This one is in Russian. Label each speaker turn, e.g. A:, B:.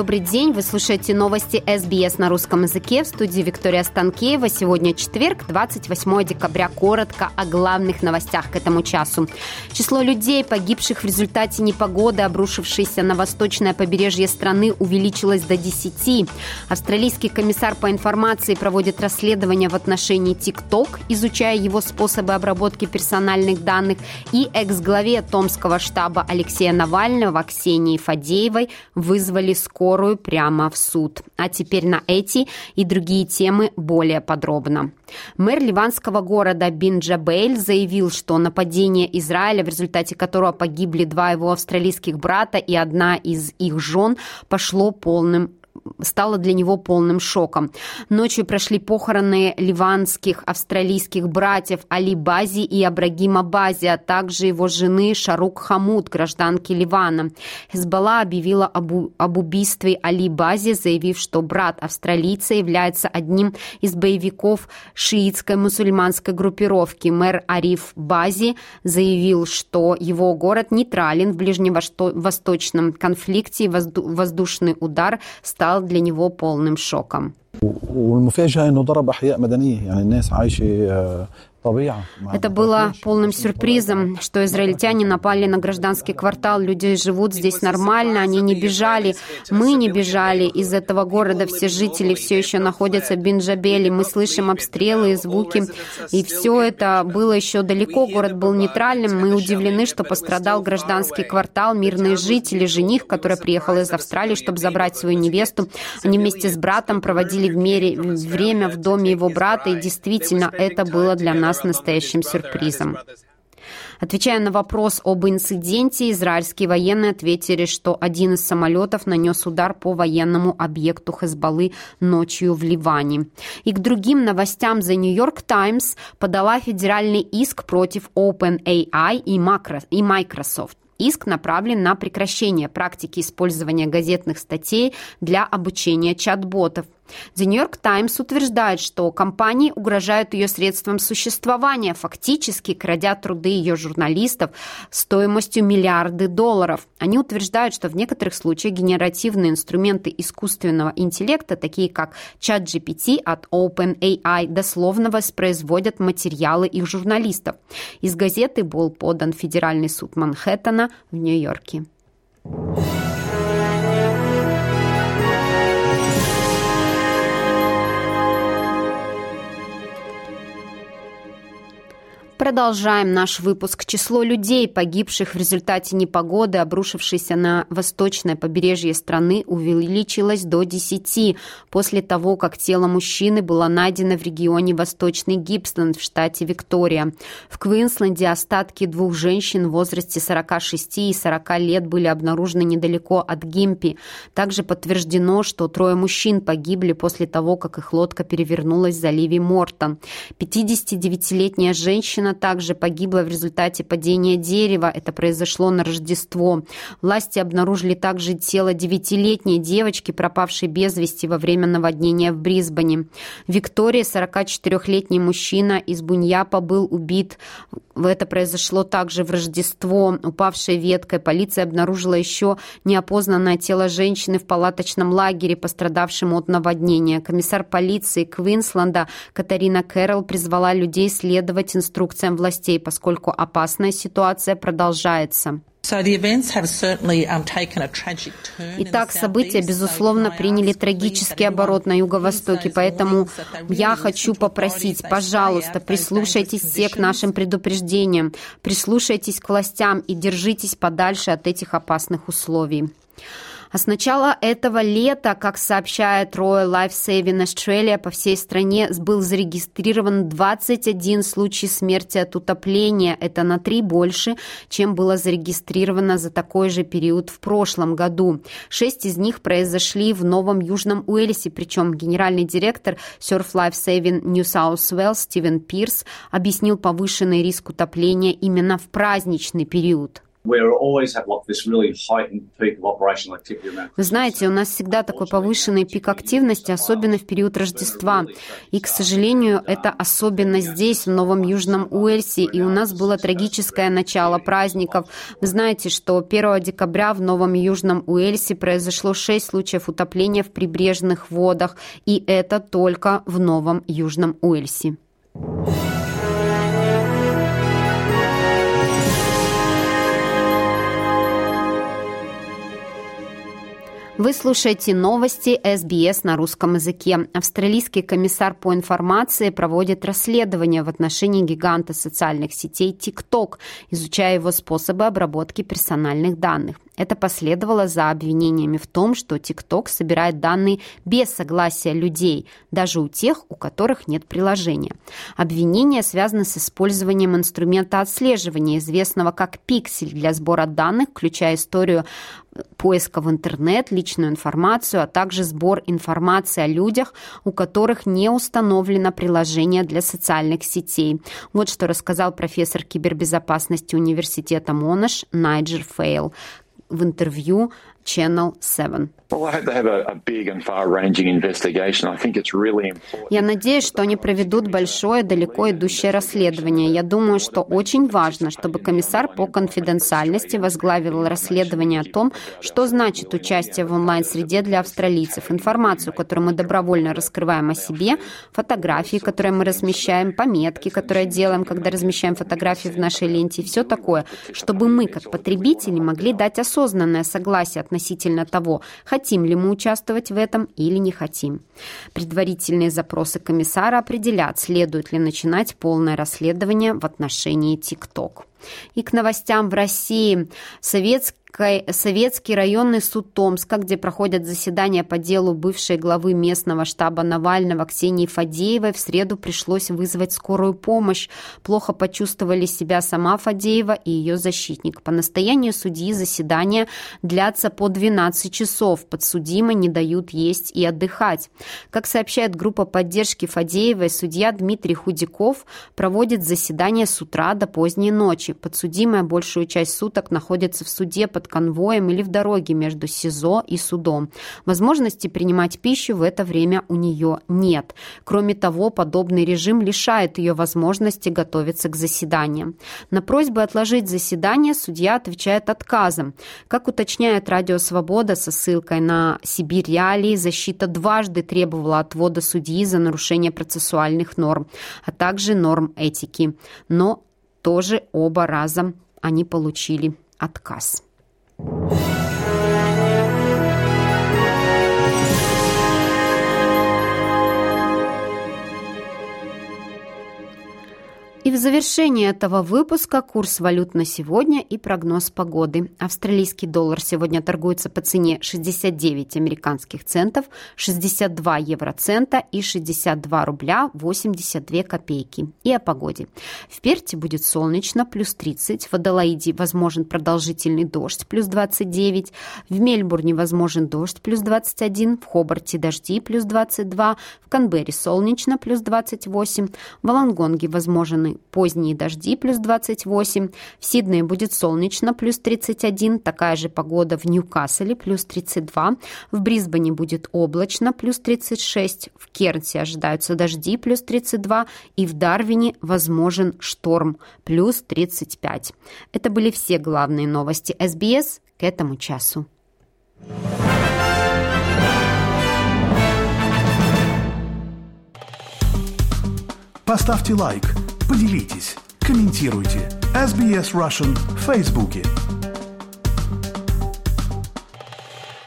A: Добрый день, вы слушаете новости СБС на русском языке в студии Виктория Станкеева. Сегодня четверг, 28 декабря. Коротко о главных новостях к этому часу. Число людей, погибших в результате непогоды, обрушившейся на восточное побережье страны, увеличилось до 10. Австралийский комиссар по информации проводит расследование в отношении TikTok, изучая его способы обработки персональных данных. И экс-главе Томского штаба Алексея Навального Ксении Фадеевой вызвали скорую скорую прямо в суд. А теперь на эти и другие темы более подробно. Мэр ливанского города Бинджабейль заявил, что нападение Израиля, в результате которого погибли два его австралийских брата и одна из их жен, пошло полным стало для него полным шоком. Ночью прошли похороны ливанских австралийских братьев Али Бази и Абрагима Бази, а также его жены Шарук Хамуд, гражданки Ливана. Хезбалла объявила об, об убийстве Али Бази, заявив, что брат австралийца является одним из боевиков шиитской мусульманской группировки. Мэр Ариф Бази заявил, что его город нейтрален в ближневосточном конфликте и воздушный удар стал стал для него полным шоком.
B: والمفاجاه انه ضرب احياء مدنيه يعني الناس عايشه
A: это было полным сюрпризом, что израильтяне напали на гражданский квартал. Люди живут здесь нормально, они не бежали. Мы не бежали из этого города. Все жители все еще находятся в Бенджабеле. Мы слышим обстрелы и звуки. И все это было еще далеко. Город был нейтральным. Мы удивлены, что пострадал гражданский квартал. Мирные жители, жених, который приехал из Австралии, чтобы забрать свою невесту. Они вместе с братом проводили в мере время в доме его брата. И действительно, это было для нас нас настоящим сюрпризом. Отвечая на вопрос об инциденте, израильские военные ответили, что один из самолетов нанес удар по военному объекту Хезбаллы ночью в Ливане. И к другим новостям The New York Times подала федеральный иск против OpenAI и Microsoft. Иск направлен на прекращение практики использования газетных статей для обучения чат-ботов – The New York Times утверждает, что компании угрожают ее средствам существования, фактически крадя труды ее журналистов стоимостью миллиарды долларов. Они утверждают, что в некоторых случаях генеративные инструменты искусственного интеллекта, такие как ChatGPT от OpenAI, дословно воспроизводят материалы их журналистов. Из газеты был подан Федеральный суд Манхэттена в Нью-Йорке. Продолжаем наш выпуск. Число людей, погибших в результате непогоды, обрушившейся на восточное побережье страны, увеличилось до 10 после того, как тело мужчины было найдено в регионе Восточный Гибсленд в штате Виктория. В Квинсленде остатки двух женщин в возрасте 46 и 40 лет были обнаружены недалеко от Гимпи. Также подтверждено, что трое мужчин погибли после того, как их лодка перевернулась в заливе Мортон. 59-летняя женщина также погибла в результате падения дерева. Это произошло на Рождество. Власти обнаружили также тело девятилетней девочки, пропавшей без вести во время наводнения в Брисбене. Виктория, 44-летний мужчина из Буньяпа, был убит. Это произошло также в Рождество. Упавшей веткой полиция обнаружила еще неопознанное тело женщины в палаточном лагере, пострадавшем от наводнения. Комиссар полиции Квинсленда Катарина Кэрролл призвала людей следовать инструкциям инструкциям властей, поскольку опасная ситуация продолжается. Um, Итак, события, безусловно, приняли трагический оборот на Юго-Востоке, поэтому я хочу попросить, пожалуйста, прислушайтесь все к нашим предупреждениям, прислушайтесь к властям и держитесь подальше от этих опасных условий. А с начала этого лета, как сообщает Royal Life Saving Australia, по всей стране был зарегистрирован 21 случай смерти от утопления. Это на три больше, чем было зарегистрировано за такой же период в прошлом году. Шесть из них произошли в Новом Южном Уэльсе, причем генеральный директор Surf Life Saving New South Wales Стивен Пирс объяснил повышенный риск утопления именно в праздничный период. Вы знаете, у нас всегда такой повышенный пик активности, особенно в период Рождества. И, к сожалению, это особенно здесь, в Новом Южном Уэльсе. И у нас было трагическое начало праздников. Вы знаете, что 1 декабря в Новом Южном Уэльсе произошло 6 случаев утопления в прибрежных водах. И это только в Новом Южном Уэльсе. Вы слушаете новости СБС на русском языке. Австралийский комиссар по информации проводит расследование в отношении гиганта социальных сетей TikTok, изучая его способы обработки персональных данных. Это последовало за обвинениями в том, что TikTok собирает данные без согласия людей, даже у тех, у которых нет приложения. Обвинения связаны с использованием инструмента отслеживания, известного как пиксель, для сбора данных, включая историю поиска в интернет, личную информацию, а также сбор информации о людях, у которых не установлено приложение для социальных сетей. Вот что рассказал профессор кибербезопасности университета Монаш Найджер Фейл в интервью Channel 7. Я надеюсь, что они проведут большое, далеко идущее расследование. Я думаю, что очень важно, чтобы комиссар по конфиденциальности возглавил расследование о том, что значит участие в онлайн-среде для австралийцев, информацию, которую мы добровольно раскрываем о себе, фотографии, которые мы размещаем, пометки, которые делаем, когда размещаем фотографии в нашей ленте, и все такое, чтобы мы, как потребители, могли дать осознанное согласие относительно того, хотим ли мы участвовать в этом или не хотим. Предварительные запросы комиссара определят, следует ли начинать полное расследование в отношении ТикТок. И к новостям в России. Советский Советский районный суд Томска, где проходят заседания по делу бывшей главы местного штаба Навального Ксении Фадеевой, в среду пришлось вызвать скорую помощь. Плохо почувствовали себя сама Фадеева и ее защитник. По настоянию судьи заседания длятся по 12 часов. Подсудимые не дают есть и отдыхать. Как сообщает группа поддержки Фадеевой, судья Дмитрий Худяков проводит заседание с утра до поздней ночи. Подсудимая большую часть суток находится в суде под конвоем или в дороге между СИЗО и судом. Возможности принимать пищу в это время у нее нет. Кроме того, подобный режим лишает ее возможности готовиться к заседаниям. На просьбы отложить заседание судья отвечает отказом. Как уточняет Радио Свобода со ссылкой на Сибирь Реалии, защита дважды требовала отвода судьи за нарушение процессуальных норм, а также норм этики. Но тоже оба раза они получили отказ. you В завершении этого выпуска курс валют на сегодня и прогноз погоды. Австралийский доллар сегодня торгуется по цене 69 американских центов, 62 евроцента и 62 рубля 82 копейки. И о погоде. В Перте будет солнечно, плюс 30. В Адалаиде возможен продолжительный дождь, плюс 29. В Мельбурне возможен дождь, плюс 21. В Хобарте дожди, плюс 22. В Канберре солнечно, плюс 28. В Волонгонге возможны поздние дожди плюс 28, в Сиднее будет солнечно плюс 31, такая же погода в Ньюкасселе плюс 32, в Брисбене будет облачно плюс 36, в Кернсе ожидаются дожди плюс 32 и в Дарвине возможен шторм плюс 35. Это были все главные новости СБС к этому часу.
C: Поставьте лайк – Поделитесь, комментируйте. SBS Russian в Фейсбуке.